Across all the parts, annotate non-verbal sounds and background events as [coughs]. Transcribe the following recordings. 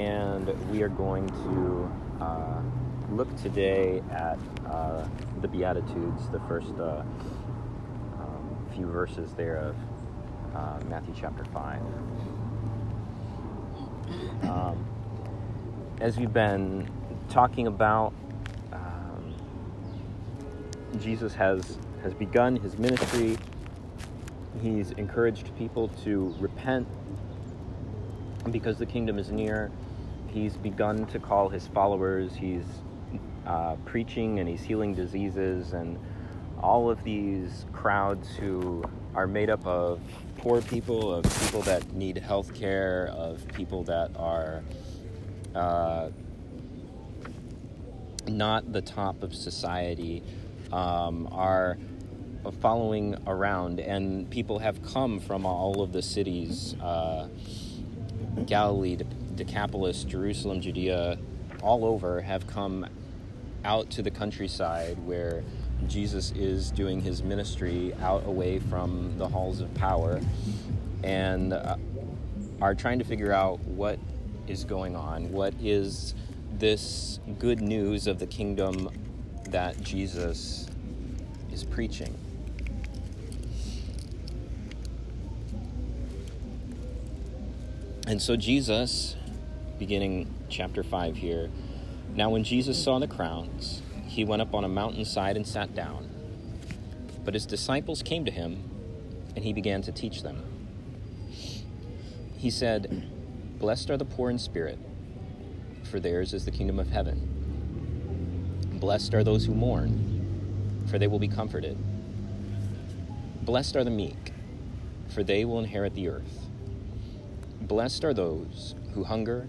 and we are going to uh, look today at uh, the Beatitudes, the first uh, um, few verses there of uh, Matthew chapter 5. Um, as we've been talking about, um, Jesus has, has begun his ministry. He's encouraged people to repent because the kingdom is near. He's begun to call his followers. He's uh, preaching and he's healing diseases and all of these crowds who are made up of poor people, of people that need health care, of people that are uh, not the top of society, um, are following around. And people have come from all of the cities uh, Galilee, Decapolis, Jerusalem, Judea, all over have come out to the countryside where Jesus is doing his ministry out away from the halls of power and uh, are trying to figure out what is going on. What is this good news of the kingdom that Jesus is preaching? And so Jesus, beginning chapter 5 here, now when Jesus saw the crowds, he went up on a mountainside and sat down. But his disciples came to him, and he began to teach them. He said, Blessed are the poor in spirit, for theirs is the kingdom of heaven. Blessed are those who mourn, for they will be comforted. Blessed are the meek, for they will inherit the earth. Blessed are those who hunger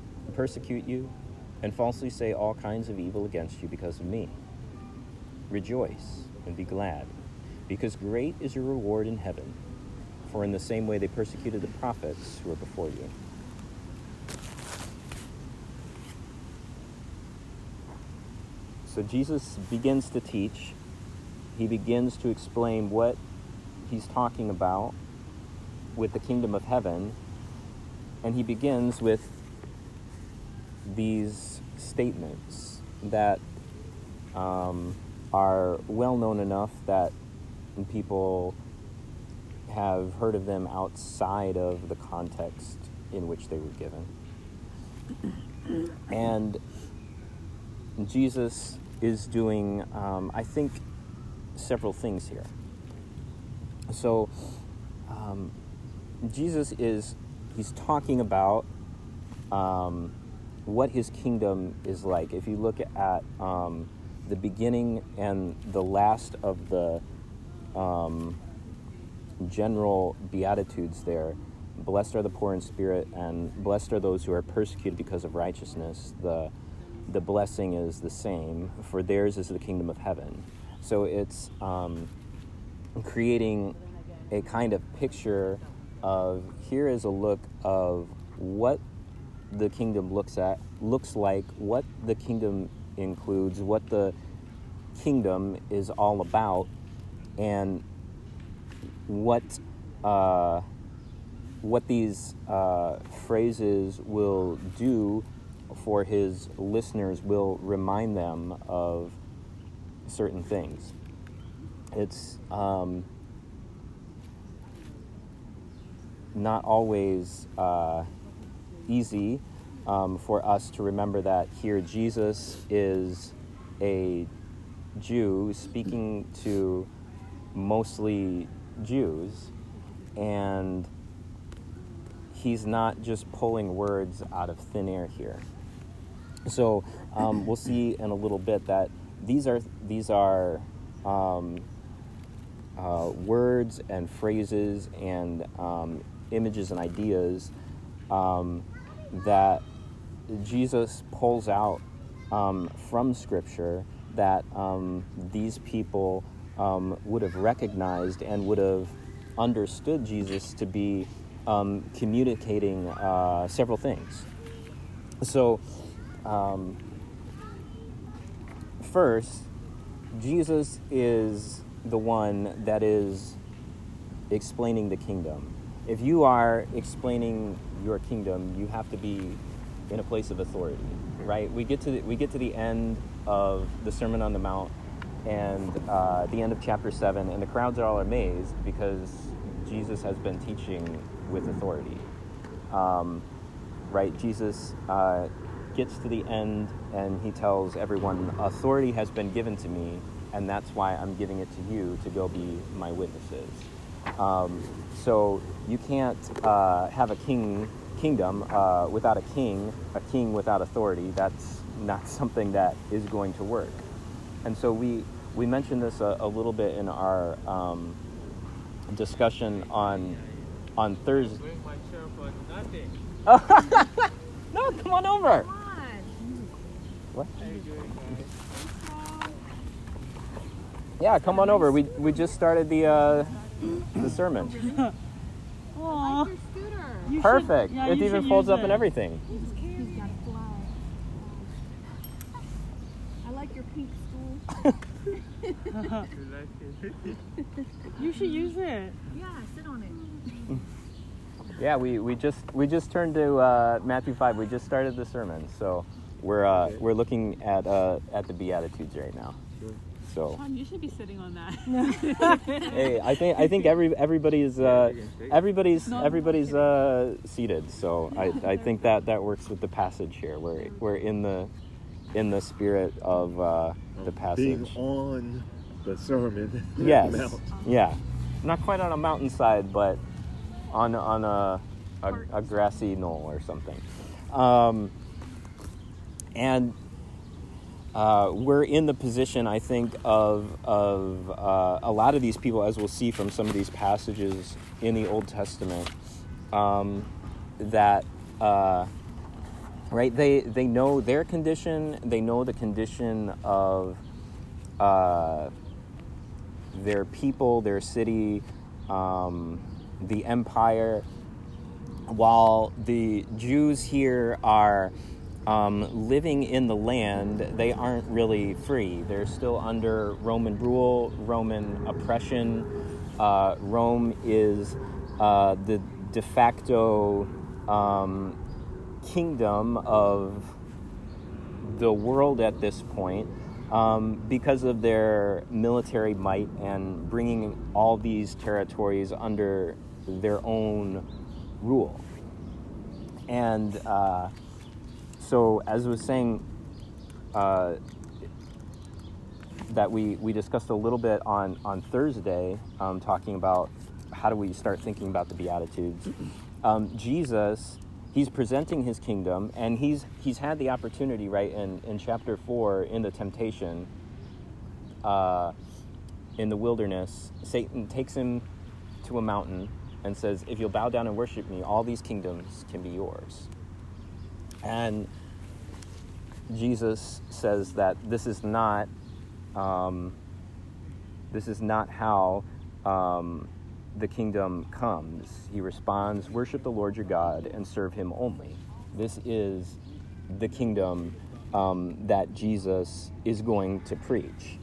persecute you, and falsely say all kinds of evil against you because of me. Rejoice and be glad, because great is your reward in heaven, for in the same way they persecuted the prophets who were before you. So Jesus begins to teach. He begins to explain what he's talking about with the kingdom of heaven and he begins with these statements that um, are well known enough that people have heard of them outside of the context in which they were given. [coughs] And Jesus is doing, um, I think, several things here. So, um, Jesus is he's talking about um, what his kingdom is like. If you look at um, the beginning and the last of the um, general beatitudes there, blessed are the poor in spirit, and blessed are those who are persecuted because of righteousness. The the blessing is the same, for theirs is the kingdom of heaven. So it's um, creating a kind of picture of here is a look of what the kingdom looks at looks like what the kingdom includes what the kingdom is all about and what uh, what these uh, phrases will do for his listeners will remind them of certain things. It's um, not always uh, easy um, for us to remember that here Jesus is a Jew speaking to mostly Jews, and he's not just pulling words out of thin air here. So um, we'll see in a little bit that these are these are um, uh, words and phrases and um, images and ideas um, that Jesus pulls out um, from Scripture that um, these people um, would have recognized and would have understood Jesus to be um, communicating uh, several things. So, um, first, Jesus is the one that is explaining the kingdom. If you are explaining your kingdom, you have to be in a place of authority, right? We get to the, we get to the end of the Sermon on the Mount and uh, the end of chapter seven, and the crowds are all amazed because Jesus has been teaching with authority. Um, right? Jesus uh, gets to the end and he tells everyone, Authority has been given to me, and that's why I'm giving it to you to go be my witnesses. Um, so you can't uh, have a king kingdom uh, without a king, a king without authority. That's not [laughs] something that is going to work. And so we we mentioned this a, a little bit in our um, discussion on on Thursday. Bring my chair for nothing. [laughs] no, come on over. Come on. What? How you doing, guys? Yeah, come on over. We we just started the uh, the sermon. I [laughs] like your scooter. You should- Perfect. yeah, it even folds use up and everything. He's he's got a fly. I like your pink stool. You? [laughs] [laughs] You should use it. Yeah, sit on it. Yeah, we, we just we just turned to uh, Matthew five. We just started the sermon, so we're uh, Okay. we're looking at uh, at the Beatitudes right now. Sure. So Tom, you should be sitting on that. [laughs] hey, I think I think every everybody's uh, everybody's No, no, everybody's uh, seated. So I, I think that that works with the passage here. We're we're in the in the spirit of uh, the Being passage. on the sermon. Yes. Mount. Yeah. Not quite on a mountainside, but on on a a, a grassy knoll or something. Um, and uh, we're in the position, I think, of of uh, a lot of these people, as we'll see from some of these passages in the Old Testament, um, that. Uh, right they they know their condition they know the condition of uh, their people their city um, the empire while the jews here are um, living in the land they aren't really free they're still under roman rule roman oppression uh, rome is uh, the de facto um, kingdom of the world at this point um, because of their military might and bringing all these territories under their own rule. And uh, so, as I was saying, uh, that we, we discussed a little bit on, on Thursday, um, talking about how do we start thinking about the Beatitudes. Um, Jesus, he's presenting his kingdom, and he's, he's had the opportunity, right, in, in chapter 4, in the temptation, uh, in the wilderness, Satan takes him to a mountain and says, If you'll bow down and worship me, all these kingdoms can be yours. And Jesus says that this is not um, this is not how um, the kingdom comes. He responds, Worship the Lord your God and serve him only. This is the kingdom um, that Jesus is going to preach.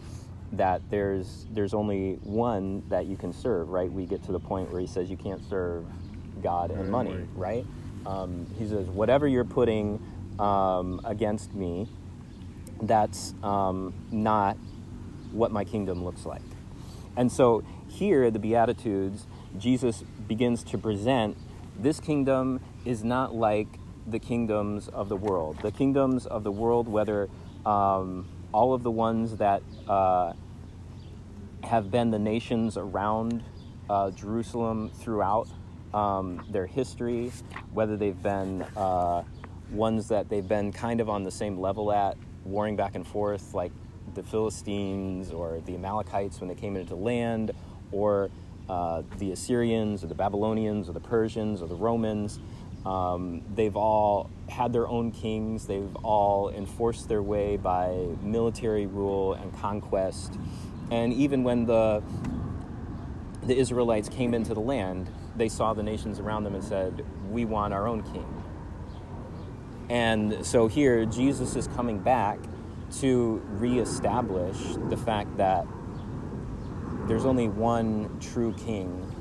That there's there's only one that you can serve, right? We get to the point where he says you can't serve God and money, right? Um, he says whatever you're putting um, against me, that's um, not what my kingdom looks like. And so here, the Beatitudes, Jesus begins to present this kingdom is not like the kingdoms of the world. The kingdoms of the world, whether um, all of the ones that uh, have been the nations around uh, Jerusalem throughout um, their history, whether they've been uh, ones that they've been kind of on the same level at, warring back and forth, like the Philistines or the Amalekites when they came into land, or uh, the Assyrians or the Babylonians or the Persians or the Romans. Um, they've all had their own kings. They've all enforced their way by military rule and conquest. And even when the the Israelites came into the land, they saw the nations around them and said, "We want our own king." And so here, Jesus is coming back to reestablish the fact that there's only one true king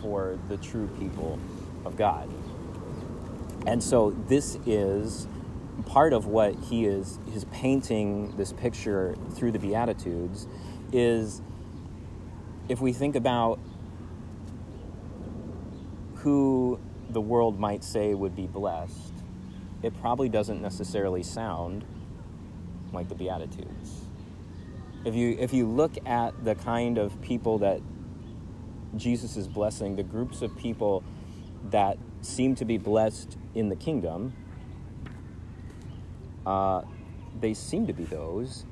for the true people of God. And so this is part of what he is is painting this picture through the beatitudes is if we think about who the world might say would be blessed, it probably doesn't necessarily sound like the beatitudes. If you if you look at the kind of people that Jesus is blessing, the groups of people that seem to be blessed in the kingdom, uh, they seem to be those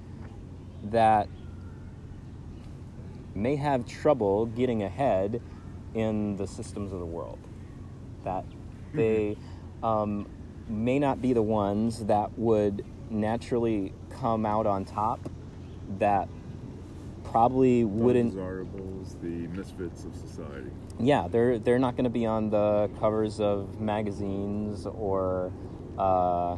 that may have trouble getting ahead in the systems of the world. That they um, may not be the ones that would naturally come out on top, that probably wouldn't Undesirables, the misfits of society. yeah, they're they're not going to be on the covers of magazines or uh,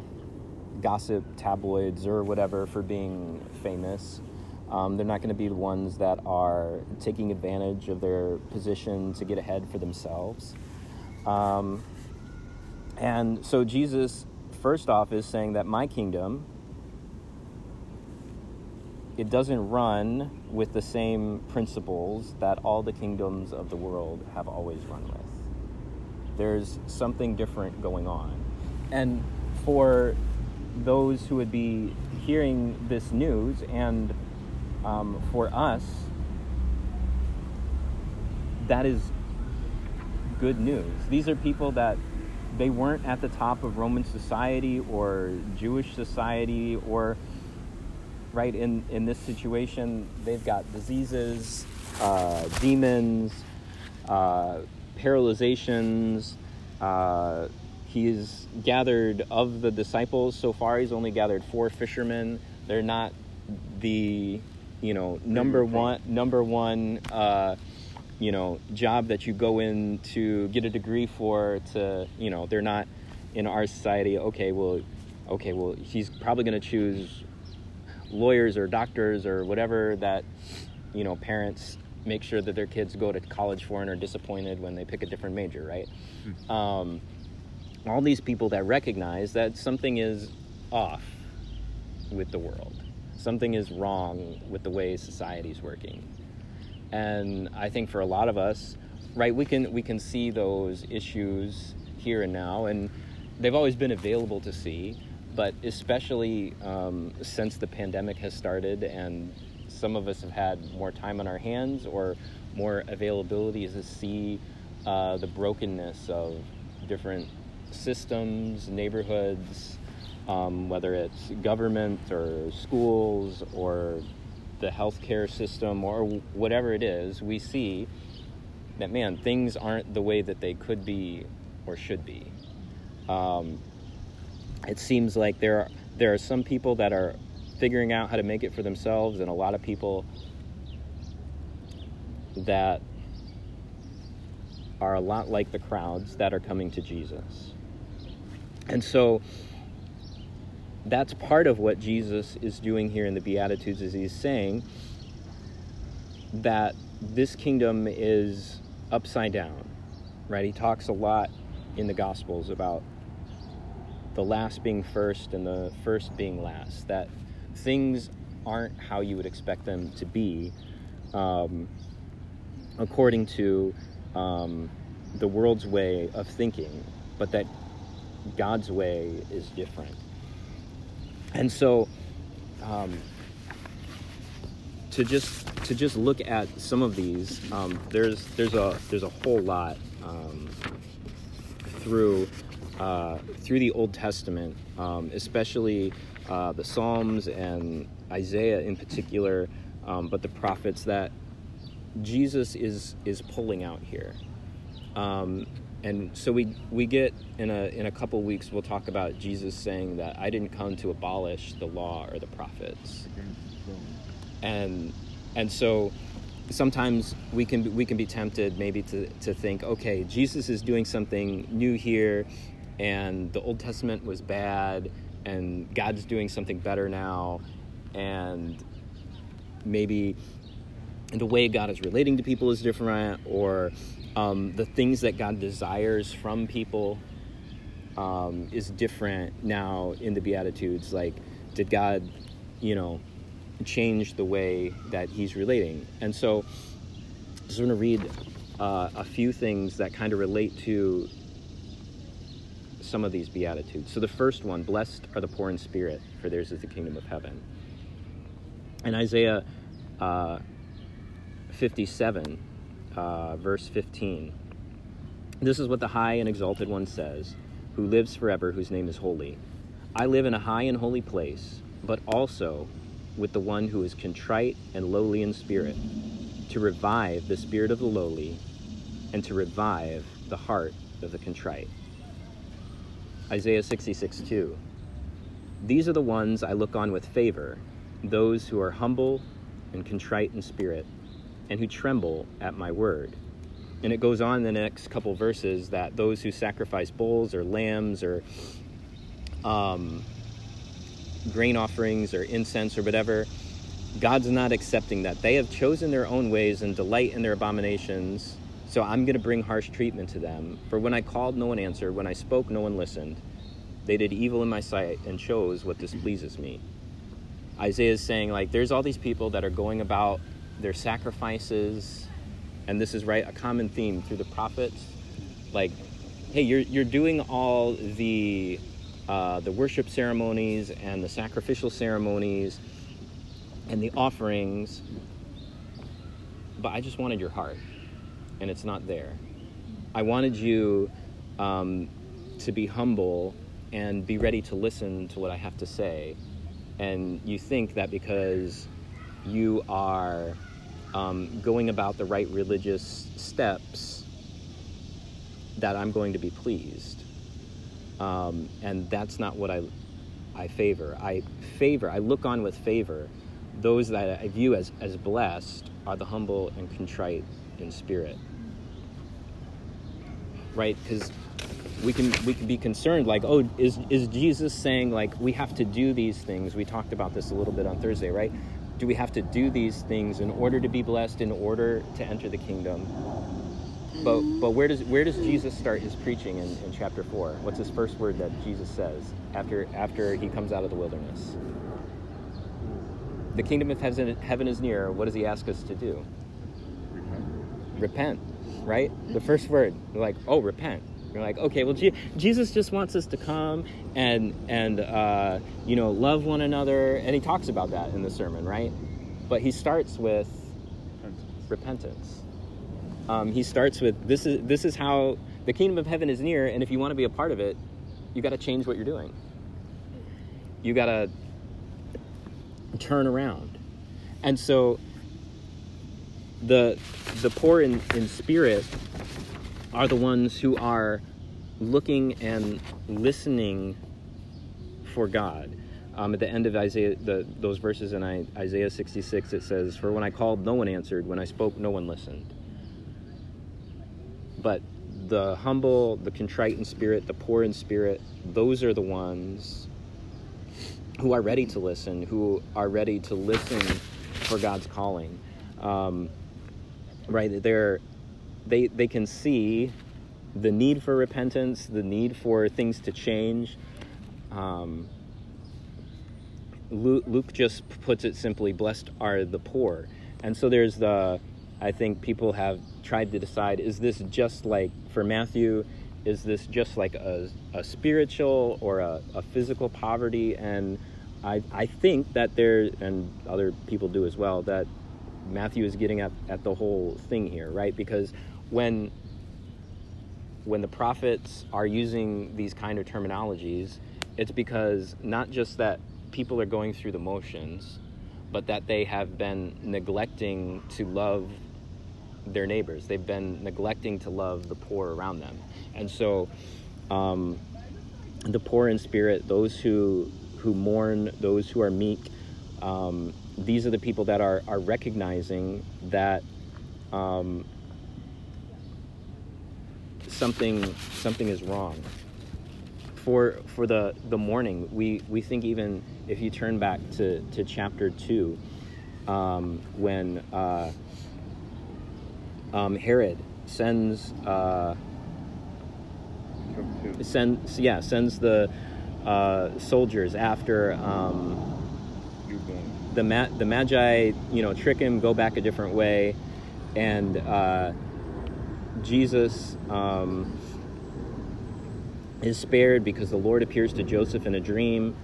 gossip tabloids or whatever for being famous. Um, they're not going to be the ones that are taking advantage of their position to get ahead for themselves. Um, and so Jesus, first off, is saying that my kingdom it doesn't run with the same principles that all the kingdoms of the world have always run with. There's something different going on. And for those who would be hearing this news, and um, for us, that is good news. These are people that they weren't at the top of Roman society or Jewish society or right in in this situation they've got diseases uh, demons uh, paralyzations uh, he's gathered of the disciples so far he's only gathered four fishermen. They're not the you know number one number one uh, you know job that you go in to get a degree for to you know they're not in our society okay well okay well he's probably going to choose lawyers or doctors or whatever that you know parents make sure that their kids go to college for and are disappointed when they pick a different major right? Um, all these people that recognize that something is off with the world. Something is wrong with the way society's working and i think for a lot of us right we can we can see those issues here and now and they've always been available to see but especially um, since the pandemic has started and some of us have had more time on our hands or more availability to see uh, the brokenness of different systems, neighborhoods, um, whether it's government or schools or the healthcare system or whatever it is, we see that man, things aren't the way that they could be or should be. Um, it seems like there are, there are some people that are figuring out how to make it for themselves, and a lot of people that are a lot like the crowds that are coming to Jesus. And so that's part of what Jesus is doing here in the Beatitudes is he's saying that this kingdom is upside down. Right? He talks a lot in the gospels about the last being first and the first being last. That things aren't how you would expect them to be, um, according to um, the world's way of thinking, but that God's way is different. And so, um, to just to just look at some of these, um, there's there's a there's a whole lot um, through uh, through the Old Testament, um, especially uh, the Psalms and Isaiah in particular, um, but the prophets that Jesus is is pulling out here. And so we we get in a in a couple weeks we'll talk about Jesus saying that I didn't come to abolish the law or the prophets. And and so sometimes we can we can be tempted maybe to, to think okay jesus is doing something new here and the old testament was bad and god's doing something better now. And maybe the way god is relating to people is different or um, the things that god desires from people um, is different now in the beatitudes like did god you know change the way that he's relating. And so, I'm just going to read uh, a few things that kind of relate to some of these beatitudes. So the first one, blessed are the poor in spirit, for theirs is the kingdom of heaven. In Isaiah uh, 57, uh, verse 15, this is what the high and exalted one says, who lives forever, whose name is holy. I live in a high and holy place, but also with the one who is contrite and lowly in spirit, to revive the spirit of the lowly, and to revive the heart of the contrite. Isaiah 66 2. These are the ones I look on with favor, those who are humble and contrite in spirit, and who tremble at my word. And it goes on in the next couple verses that those who sacrifice bulls or lambs or um, grain offerings or incense or whatever, God's not accepting that. They have chosen their own ways and delight in their abominations. So I'm going to bring harsh treatment to them. For when I called, no one answered. When I spoke, no one listened. They did evil in my sight and chose what displeases me. Isaiah is saying, like, there's all these people that are going about their sacrifices, and this is right a common theme through the prophets. Like, hey, you're you're doing all the uh, the worship ceremonies and the sacrificial ceremonies and the offerings, but I just wanted your heart, and it's not there. I wanted you um, to be humble and be ready to listen to what I have to say. And you think that because you are um, going about the right religious steps, that I'm going to be pleased. Um, and that's not what I, I favor. I favor, I look on with favor those that I view as, as blessed are the humble and contrite in spirit. Right? Because we can we can be concerned like oh is is jesus saying like we have to do these things we talked about this a little bit on thursday right do we have to do these things in order to be blessed in order to enter the kingdom? But mm-hmm. but where does where does jesus start his preaching in, in chapter 4 what's his first word that jesus says after after he comes out of the wilderness? The kingdom of heaven, heaven is near. What does he ask us to do? Repent. Right? The mm-hmm. first word like oh repent you're like okay well Je- jesus just wants us to come and and uh, you know love one another and he talks about that in the sermon right? But he starts with repentance. um, he starts with this is this is how the kingdom of heaven is near and if you want to be a part of it you got to change what you're doing. You got to turn around. And so the the poor in, in spirit are the ones who are looking and listening for God. Um, at the end of Isaiah, the, those verses in I, Isaiah 66, it says, For when I called, no one answered. When I spoke, no one listened. But the humble, the contrite in spirit, the poor in spirit, those are the ones who are ready to listen, who are ready to listen for God's calling. Um, right? They're, they, they can see the need for repentance, the need for things to change. Um, Luke, Luke just puts it simply blessed are the poor. And so there's the, I think people have tried to decide is this just like, for Matthew, is this just like a, a spiritual or a, a physical poverty? And I, I think that there, and other people do as well, that Matthew is getting at, at the whole thing here, right? Because when when the prophets are using these kind of terminologies, it's because not just that people are going through the motions, but that they have been neglecting to love their neighbors. They've been neglecting to love the poor around them. And so, um, the poor in spirit, those who who mourn, those who are meek, um, these are the people that are are recognizing that um, something something is wrong. For for the the mourning, we we think even if you turn back to to chapter two, um, when uh, um, Herod sends. Uh, sends yeah sends the uh, soldiers after um, the ma- the magi you know trick him go back a different way and uh, Jesus um, is spared because the Lord appears to Joseph in a dream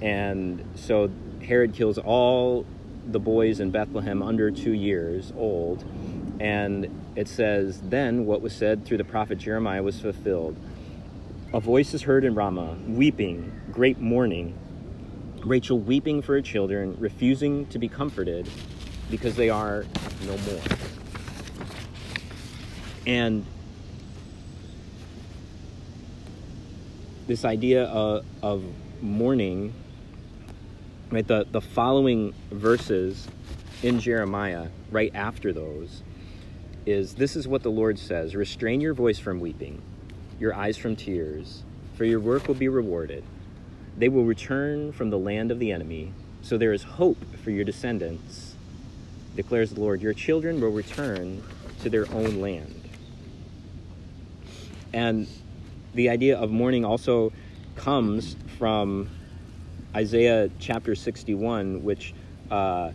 and so Herod kills all the boys in Bethlehem under two years old and it says then what was said through the prophet Jeremiah was fulfilled a voice is heard in Ramah, weeping, great mourning. Rachel weeping for her children, refusing to be comforted because they are no more. And this idea of, of mourning, right? The, the following verses in Jeremiah, right after those, is this is what the Lord says Restrain your voice from weeping your eyes from tears, for your work will be rewarded. They will return from the land of the enemy, so there is hope for your descendants, declares the Lord. Your children will return to their own land. And the idea of mourning also comes from Isaiah chapter 61, which uh,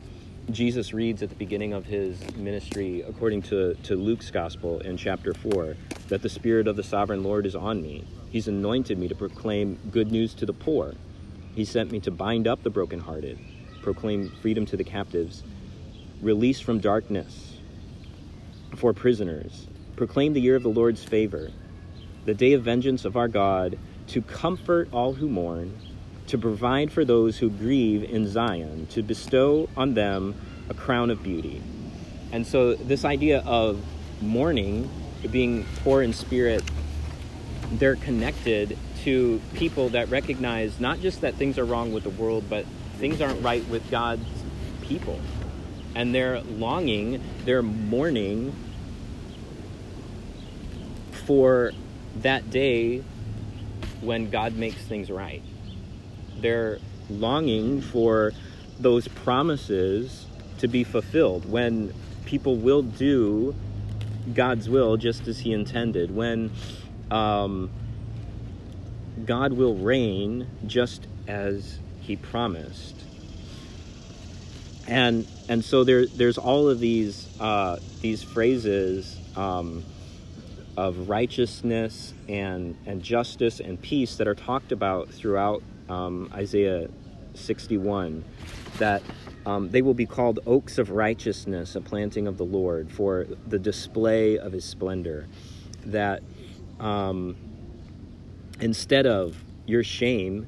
Jesus reads at the beginning of his ministry, according to, to Luke's gospel in chapter 4, that the Spirit of the sovereign Lord is on me. He's anointed me to proclaim good news to the poor. He sent me to bind up the brokenhearted, proclaim freedom to the captives, release from darkness for prisoners, proclaim the year of the Lord's favor, the day of vengeance of our God, to comfort all who mourn, to provide for those who grieve in Zion, to bestow on them a crown of beauty. And so, this idea of mourning, being poor in spirit, they're connected to people that recognize not just that things are wrong with the world, but things aren't right with God's people. And they're longing, they're mourning for that day when God makes things right they're longing for those promises to be fulfilled when people will do God's will just as He intended, when um, God will reign just as He promised. And and so there there's all of these uh, these phrases um, of righteousness and and justice and peace that are talked about throughout um, Isaiah 61 that um, they will be called oaks of righteousness, a planting of the Lord, for the display of his splendor. That um, instead of your shame,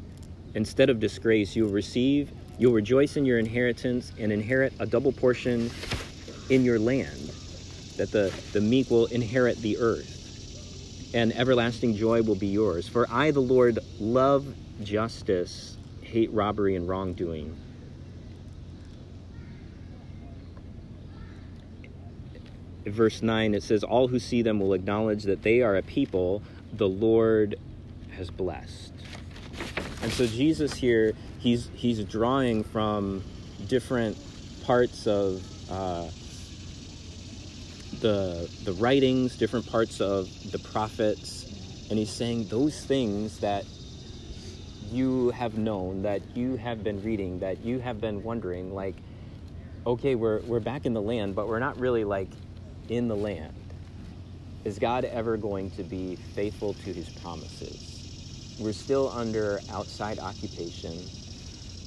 instead of disgrace, you'll receive, you'll rejoice in your inheritance and inherit a double portion in your land. That the, the meek will inherit the earth, and everlasting joy will be yours. For I, the Lord, love justice, hate robbery and wrongdoing. Verse 9 it says, All who see them will acknowledge that they are a people the Lord has blessed. And so Jesus here, he's he's drawing from different parts of uh, the the writings, different parts of the prophets, and he's saying those things that you have known, that you have been reading, that you have been wondering, like, okay, we're we're back in the land, but we're not really like in the land. Is God ever going to be faithful to his promises? We're still under outside occupation.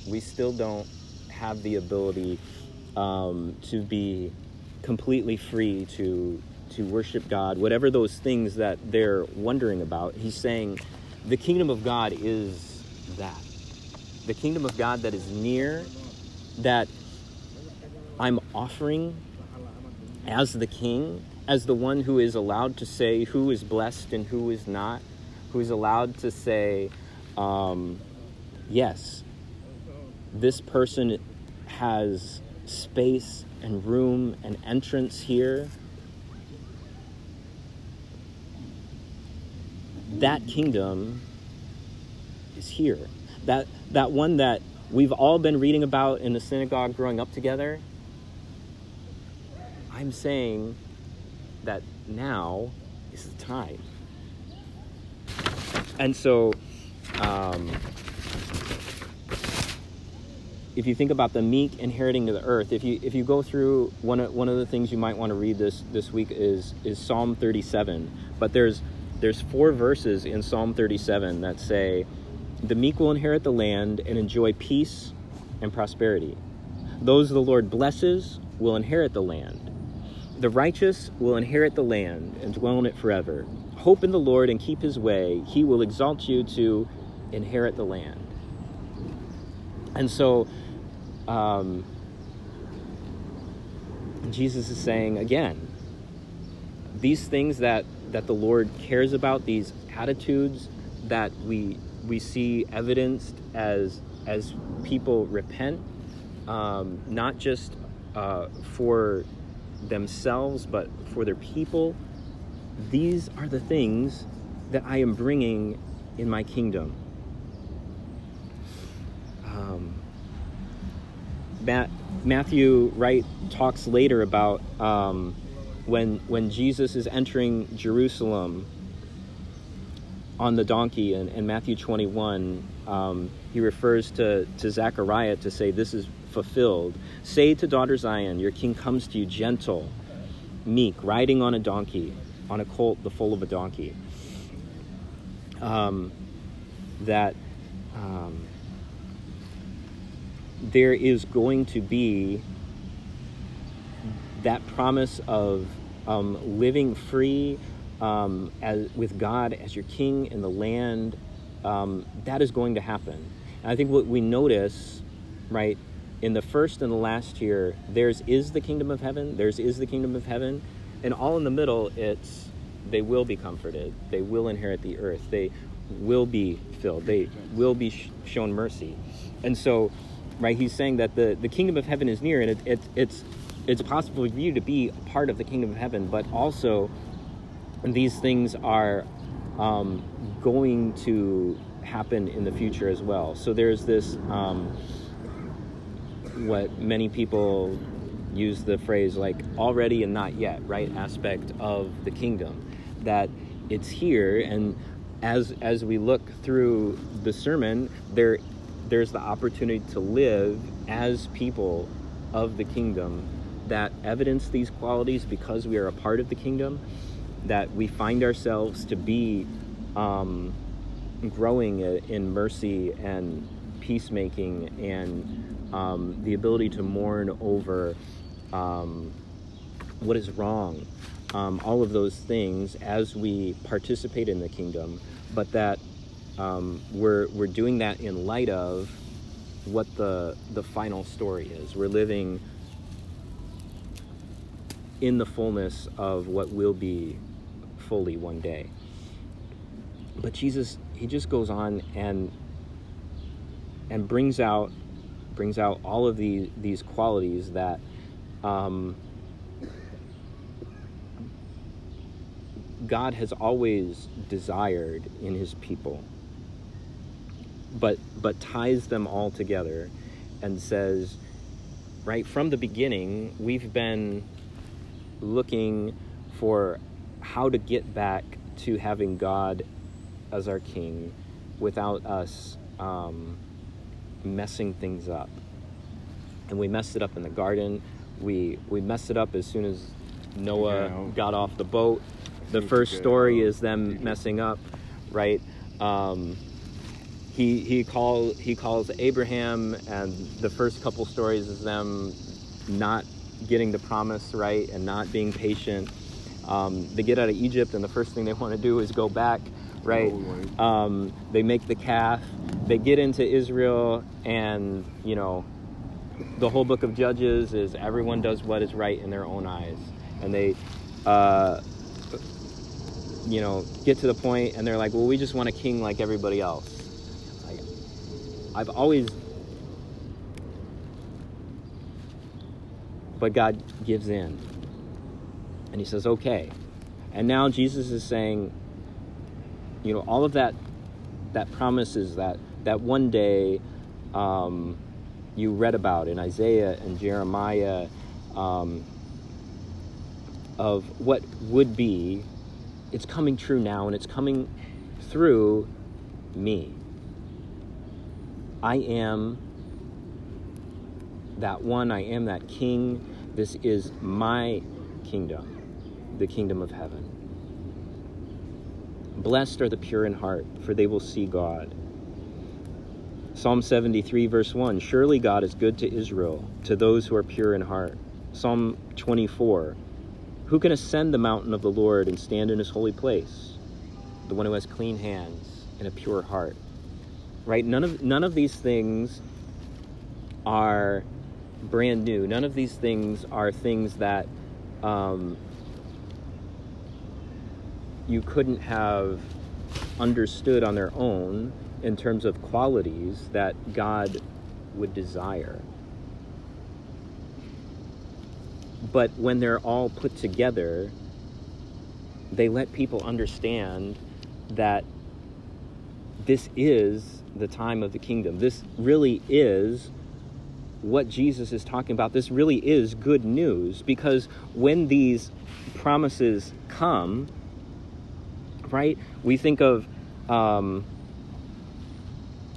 We still don't have the ability um, to be completely free to to worship God, whatever those things that they're wondering about. He's saying the kingdom of God is that. The kingdom of God that is near, that I'm offering as the king, as the one who is allowed to say who is blessed and who is not, who is allowed to say, um, yes, this person has space and room and entrance here. That kingdom is here. That that one that we've all been reading about in the synagogue growing up together. I'm saying that now is the time. And so, um, if you think about the meek inheriting the earth, if you if you go through one of, one of the things you might want to read this this week is is Psalm 37. But there's there's four verses in Psalm 37 that say, "The meek will inherit the land and enjoy peace and prosperity. Those the Lord blesses will inherit the land. The righteous will inherit the land and dwell in it forever. Hope in the Lord and keep his way. He will exalt you to inherit the land. And so, um, Jesus is saying again, these things that, that the Lord cares about, these attitudes that we, we see evidenced as, as people repent, um, not just uh, for themselves, but for their people. These are the things that I am bringing in my kingdom. Um, Matt, Matthew Wright talks later about um, when when Jesus is entering Jerusalem on the donkey in, in Matthew 21, um, he refers to, to Zechariah to say, This is fulfilled. Say to daughter Zion, Your king comes to you gentle, meek, riding on a donkey, on a colt, the foal of a donkey. Um, that um, there is going to be that promise of um, living free um, as, with God as your king in the land, um, that is going to happen. And I think what we notice, right, in the first and the last year, theirs is the kingdom of heaven, theirs is the kingdom of heaven, and all in the middle, it's they will be comforted, they will inherit the earth, they will be filled, they will be sh- shown mercy. And so, right, he's saying that the, the kingdom of heaven is near, and it, it, it's it's possible for you to be a part of the kingdom of heaven, but also these things are um, going to happen in the future as well. So there's this, um, what many people use the phrase like already and not yet, right? Aspect of the kingdom that it's here, and as as we look through the sermon, there there's the opportunity to live as people of the kingdom that evidence these qualities because we are a part of the kingdom that we find ourselves to be um, growing in mercy and peacemaking and um, the ability to mourn over um, what is wrong, um, all of those things as we participate in the kingdom, but that um, we're, we're doing that in light of what the, the final story is. We're living in the fullness of what will be fully one day. But Jesus, he just goes on and and brings out brings out all of these these qualities that um, God has always desired in His people, but but ties them all together and says, right from the beginning, we've been looking for how to get back to having God as our King without us um, messing things up. And we messed it up in the garden. We we messed it up as soon as Noah Yeah. got off the boat. The first story is them messing up, right? Um, he he call he calls Abraham, and the first couple stories is them not getting the promise right and not being patient. Um, they get out of Egypt, and the first thing they want to do is go back, right? Totally. Um, they make the calf. They get into Israel, and you know, the whole book of Judges is everyone does what is right in their own eyes. and they, uh, you know, get to the point and they're like, well, we just want a king like everybody else. I've always, but God gives in, and He says, okay. And now Jesus is saying, you know, all of that, that promises that that one day um, you read about in Isaiah and Jeremiah um, of what would be, it's coming true now and it's coming through me. I am that one, I am that king. This is my kingdom, the kingdom of heaven. Blessed are the pure in heart, for they will see God. Psalm 73, verse 1 Surely God is good to Israel, to those who are pure in heart. Psalm 24 Who can ascend the mountain of the Lord and stand in his holy place? The one who has clean hands and a pure heart. Right? None of, none of these things are brand new. None of these things are things that um, you couldn't have understood on their own in terms of qualities that God would desire. But when they're all put together, they let people understand that this is the time of the kingdom. This really is what Jesus is talking about. This really is good news because when these promises come, right, we think of um,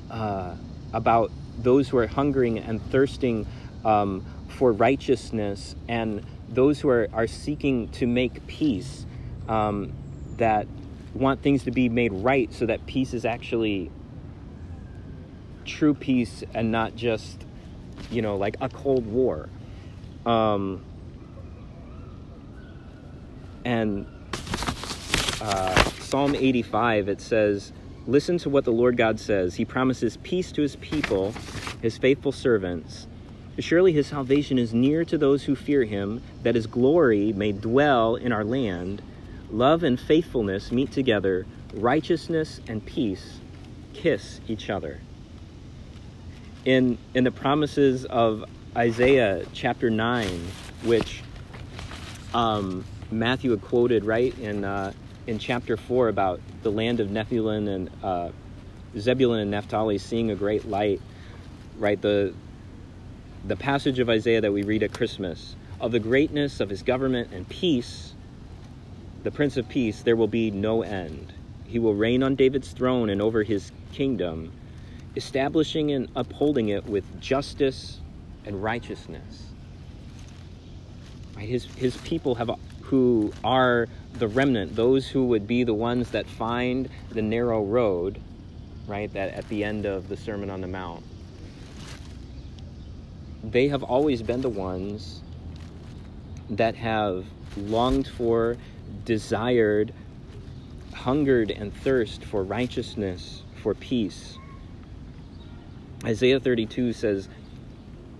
uh, about those who are hungering and thirsting um, for righteousness and those who are, are seeking to make peace, um, that want things to be made right so that peace is actually true peace and not just, you know, like a Cold War. Um, and uh, Psalm 85, it says, Listen to what the Lord God says. He promises peace to his people, his faithful servants. Surely his salvation is near to those who fear him, that his glory may dwell in our land. Love and faithfulness meet together, righteousness and peace kiss each other. In, in the promises of Isaiah chapter 9, which um, Matthew had quoted right in, uh, in chapter 4 about the land of Nephilim and uh, Zebulun and Naphtali seeing a great light, right? The, the passage of Isaiah that we read at Christmas of the greatness of his government and peace, the Prince of Peace, there will be no end. He will reign on David's throne and over his kingdom, establishing and upholding it with justice and righteousness. Right? His, his people have who are the remnant, those who would be the ones that find the narrow road, right, that at the end of the Sermon on the Mount. They have always been the ones that have longed for, desired, hungered, and thirst for righteousness, for peace. Isaiah 32 says,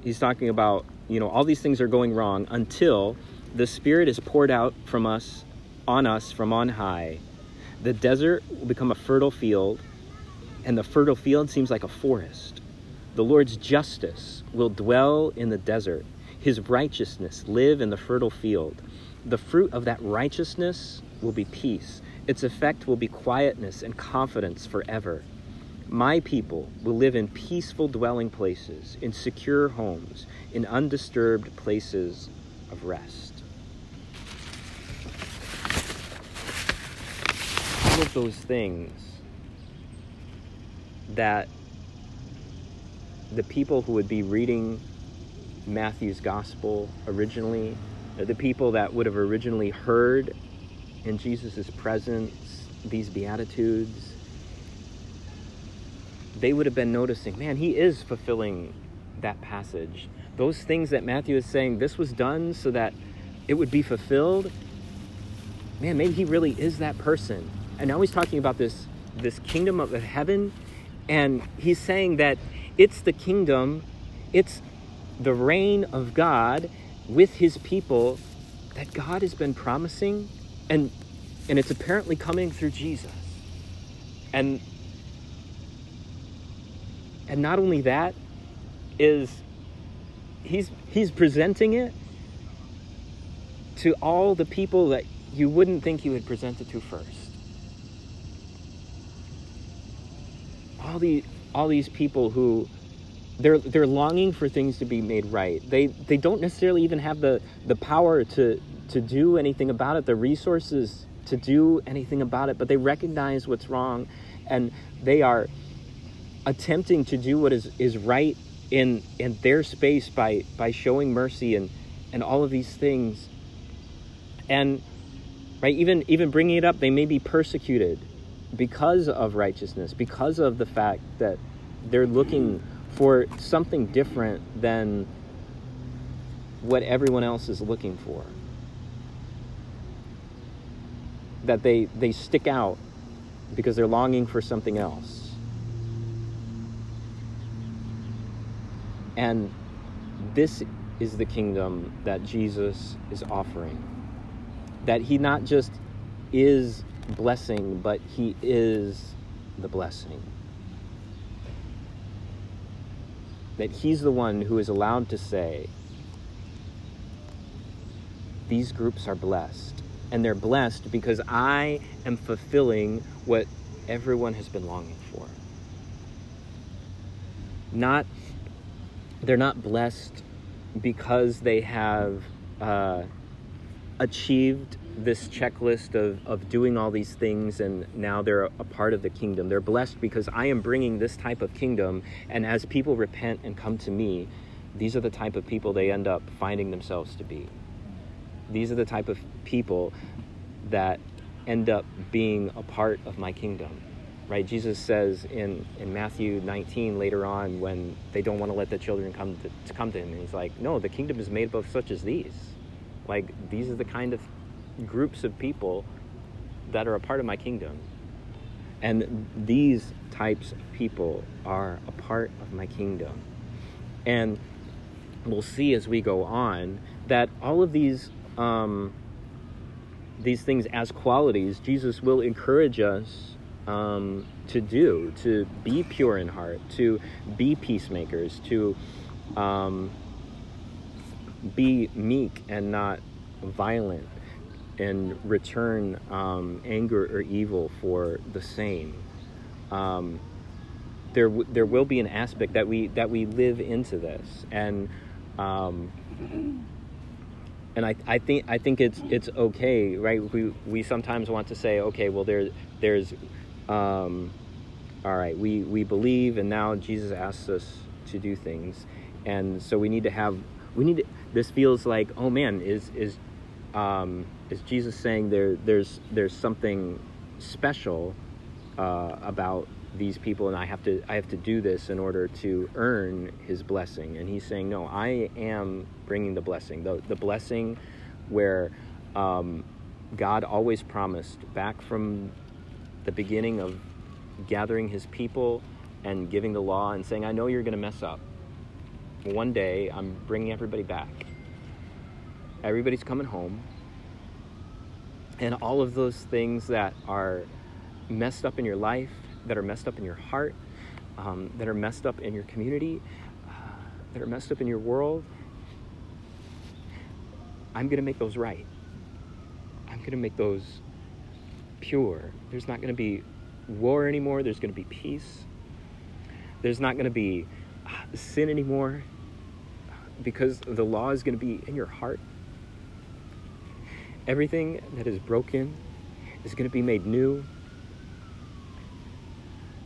he's talking about, you know, all these things are going wrong until the Spirit is poured out from us, on us from on high. The desert will become a fertile field, and the fertile field seems like a forest. The Lord's justice will dwell in the desert, His righteousness live in the fertile field. The fruit of that righteousness will be peace. Its effect will be quietness and confidence forever. My people will live in peaceful dwelling places, in secure homes, in undisturbed places of rest. all of those things that the people who would be reading Matthew's gospel originally, the people that would have originally heard in Jesus' presence these Beatitudes, they would have been noticing, man, he is fulfilling that passage. Those things that Matthew is saying, this was done so that it would be fulfilled. Man, maybe he really is that person and now he's talking about this this kingdom of heaven and he's saying that it's the kingdom it's the reign of god with his people that God has been promising and and it's apparently coming through Jesus. And and not only that is he's he's presenting it to all the people that you wouldn't think he would present it to first. All the all these people who they're they're longing for things to be made right. They they don't necessarily even have the the power to to do anything about it, the resources to do anything about it, but they recognize what's wrong and they are attempting to do what is, is right in in their space by by showing mercy and and all of these things. And right even even bringing it up they may be persecuted because of righteousness because of the fact that they're looking for something different than what everyone else is looking for. That they they stick out because they're longing for something else and this is the kingdom that Jesus is offering. That he not just is blessing but he is the blessing. That he's the one who is allowed to say these groups are blessed. And they're blessed because I am fulfilling what everyone has been longing for. Not, they're not blessed because they have uh, achieved this checklist of, of doing all these things and now they're a, a part of the kingdom. They're blessed because I am bringing this type of kingdom, and as people repent and come to me, these are the type of people they end up finding themselves to be these are the type of people that end up being a part of my kingdom right? Jesus says in, in matthew 19 later on when they don't want to let the children come to, to come to him and he's like no the kingdom is made up of such as these. Like these are the kind of groups of people that are a part of my kingdom. And these types of people are a part of my kingdom. And we'll see as we go on that all of these um, these things as qualities, Jesus will encourage us um, to do, to be pure in heart, to be peacemakers, to um, be meek and not violent, and return um, anger or evil for the same. Um, there, w- there will be an aspect that we that we live into this, and um, and I, I think I think it's it's okay, right? We we sometimes want to say, okay, well there there's, um, all right, we we believe, and now Jesus asks us to do things, and so we need to have we need to, this feels like oh man is is um, is Jesus saying there there's there's something special uh, about these people and I have to I have to do this in order to earn his blessing? And he's saying no I am bringing the blessing. The, the blessing where um, God always promised back from the beginning of gathering his people and giving the law and saying I know you're going to mess up. One day I'm bringing everybody back. Everybody's coming home. And all of those things that are messed up in your life that are messed up in your heart, um, that are messed up in your community, uh, that are messed up in your world, I'm going to make those right. I'm going to make those pure. There's not going to be war anymore. There's going to be peace. There's not going to be uh, sin anymore because the law is going to be in your heart. Everything that is broken is going to be made new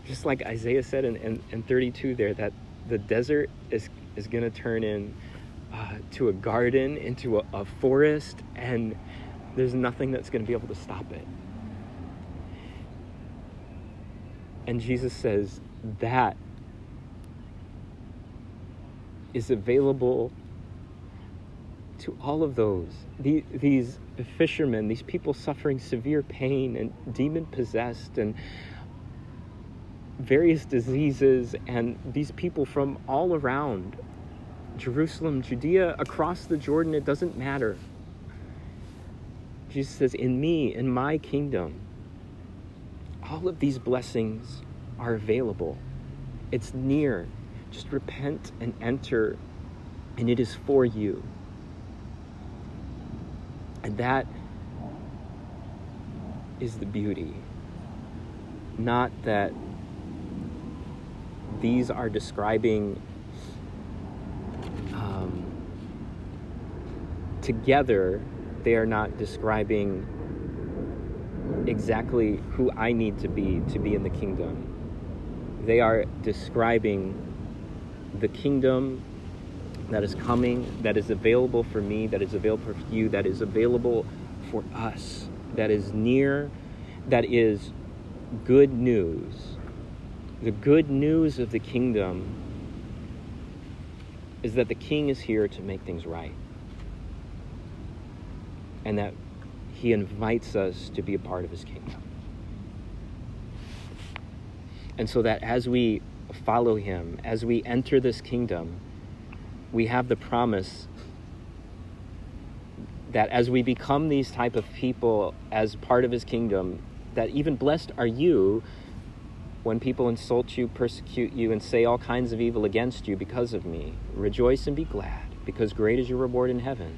just like Isaiah said in, in, in 32 there, that the desert is, is going to turn in uh, to a garden, into a, a forest, and there's nothing that's going to be able to stop it. And Jesus says that is available to all of those. The, these fishermen, these people suffering severe pain and demon possessed and various diseases and these people from all around Jerusalem, Judea, across the Jordan, it doesn't matter. Jesus says, In me, in my kingdom, all of these blessings are available. It's near. Just repent and enter, and it is for you. And that is the beauty. Not that these are describing um, together, they are not describing exactly who I need to be to be in the kingdom. They are describing the kingdom that is coming, that is available for me, that is available for you, that is available for us, that is near, that is good news. The good news of the kingdom is that the king is here to make things right. And that he invites us to be a part of his kingdom. And so that as we follow him, as we enter this kingdom, we have the promise that as we become these type of people as part of his kingdom, that even blessed are you when people insult you, persecute you, and say all kinds of evil against you because of me. Rejoice and be glad, because great is your reward in heaven.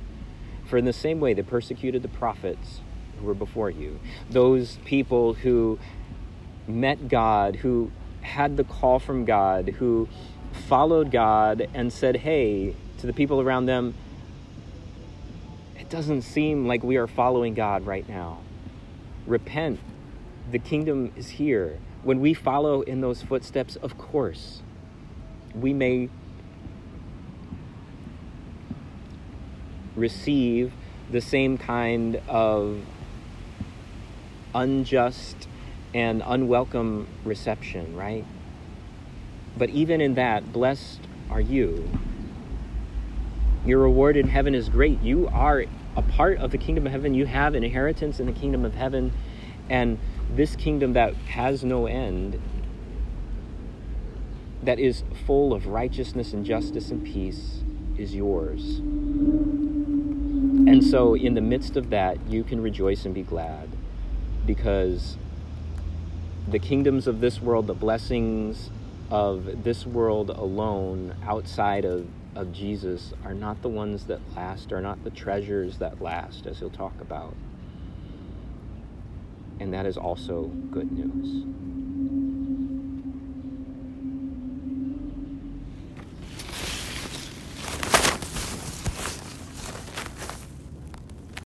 For in the same way they persecuted the prophets who were before you, those people who met God, who had the call from God, who followed God and said, hey, to the people around them, it doesn't seem like we are following God right now. Repent. The kingdom is here. When we follow in those footsteps, of course, we may receive the same kind of unjust and unwelcome reception, right? But even in that, blessed are you. Your reward in heaven is great. You are a part of the kingdom of heaven. You have an inheritance in the kingdom of heaven. And this kingdom that has no end, that is full of righteousness and justice and peace, is yours. And so, in the midst of that, you can rejoice and be glad because the kingdoms of this world, the blessings of this world alone, outside of, of Jesus, are not the ones that last, are not the treasures that last, as he'll talk about. And that is also good news.